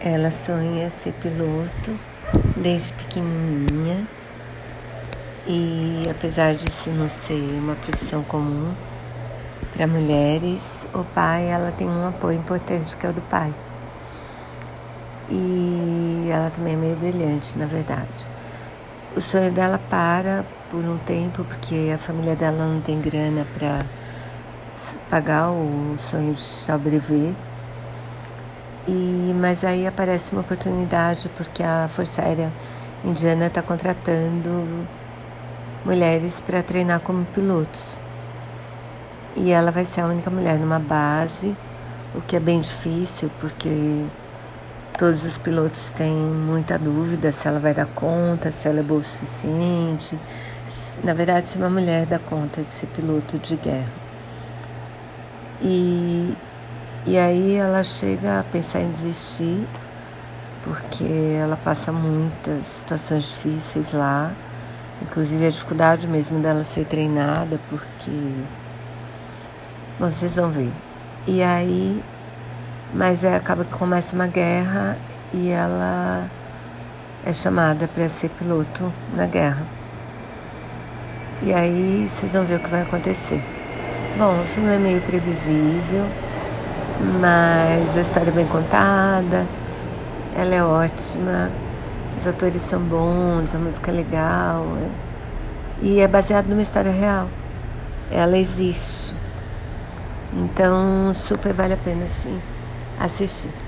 Ela sonha ser piloto desde pequenininha e apesar disso não ser uma profissão comum para mulheres, o pai ela tem um apoio importante que é o do pai. E ela também é meio brilhante, na verdade. O sonho dela para por um tempo porque a família dela não tem grana para pagar o sonho de tirar o brevet e, mas aí aparece uma oportunidade porque a Força Aérea Indiana está contratando mulheres para treinar como pilotos. E ela vai ser a única mulher numa base, o que é bem difícil porque todos os pilotos têm muita dúvida se ela vai dar conta, se ela é boa o suficiente. Na verdade, se uma mulher dá conta de ser piloto de guerra. E e aí ela chega a pensar em desistir, porque ela passa muitas situações difíceis lá, inclusive a dificuldade mesmo dela ser treinada, porque. Bom, vocês vão ver. E aí, mas é, acaba que começa uma guerra e ela é chamada para ser piloto na guerra. E aí vocês vão ver o que vai acontecer. Bom, o filme é meio previsível mas a história é bem contada, ela é ótima, os atores são bons, a música é legal e é baseado numa história real. Ela existe. Então, super vale a pena sim assistir.